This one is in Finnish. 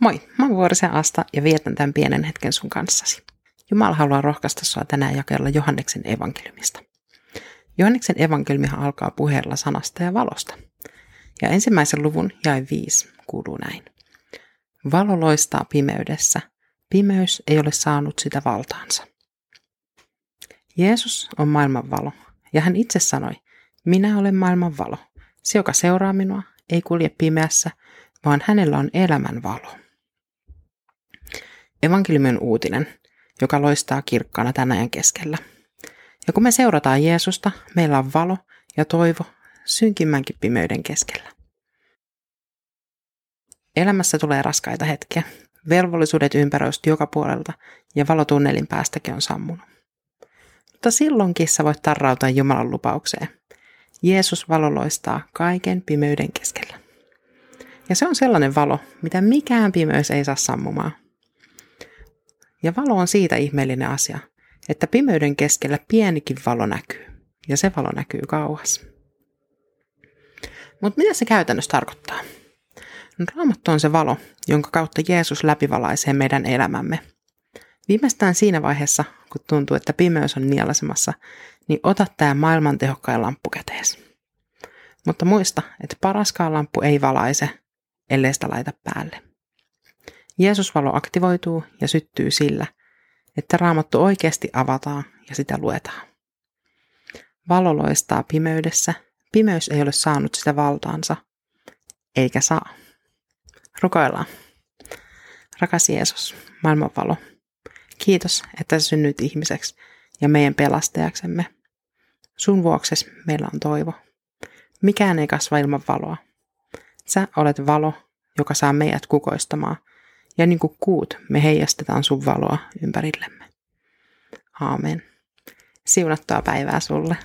Moi, mä oon Vuorisen Asta ja vietän tämän pienen hetken sun kanssasi. Jumala haluaa rohkaista sua tänään jakella Johanneksen evankeliumista. Johanneksen evankeliumihan alkaa puheella sanasta ja valosta. Ja ensimmäisen luvun jae 5 kuuluu näin. Valo loistaa pimeydessä, pimeys ei ole saanut sitä valtaansa. Jeesus on maailman valo, ja hän itse sanoi, minä olen maailman valo. Se, joka seuraa minua, ei kulje pimeässä, vaan hänellä on elämän valo. Evankeliumi on uutinen, joka loistaa kirkkaana tämän ajan keskellä. Ja kun me seurataan Jeesusta, meillä on valo ja toivo synkimmänkin pimeyden keskellä. Elämässä tulee raskaita hetkiä. Velvollisuudet ympäröistä joka puolelta ja valotunnelin päästäkin on sammunut. Mutta silloinkin sä voit tarrautua Jumalan lupaukseen. Jeesus valo loistaa kaiken pimeyden keskellä. Ja se on sellainen valo, mitä mikään pimeys ei saa sammumaan. Ja valo on siitä ihmeellinen asia, että pimeyden keskellä pienikin valo näkyy. Ja se valo näkyy kauas. Mutta mitä se käytännössä tarkoittaa? No, Raamattu on se valo, jonka kautta Jeesus läpivalaisee meidän elämämme. Viimeistään siinä vaiheessa, kun tuntuu, että pimeys on nielasemassa, niin ota tämä maailman tehokkain lamppu kätees. Mutta muista, että paraskaan lamppu ei valaise, ellei sitä laita päälle. Jeesusvalo aktivoituu ja syttyy sillä, että raamattu oikeasti avataan ja sitä luetaan. Valo loistaa pimeydessä, pimeys ei ole saanut sitä valtaansa, eikä saa. Rukoillaan. Rakas Jeesus, maailman valo, kiitos, että sä synnyit ihmiseksi ja meidän pelastajaksemme. Sun vuokses meillä on toivo. Mikään ei kasva ilman valoa. Sä olet valo, joka saa meidät kukoistamaan, ja niin kuin kuut me heijastetaan sun valoa ympärillemme. Aamen. Siunattua päivää sulle.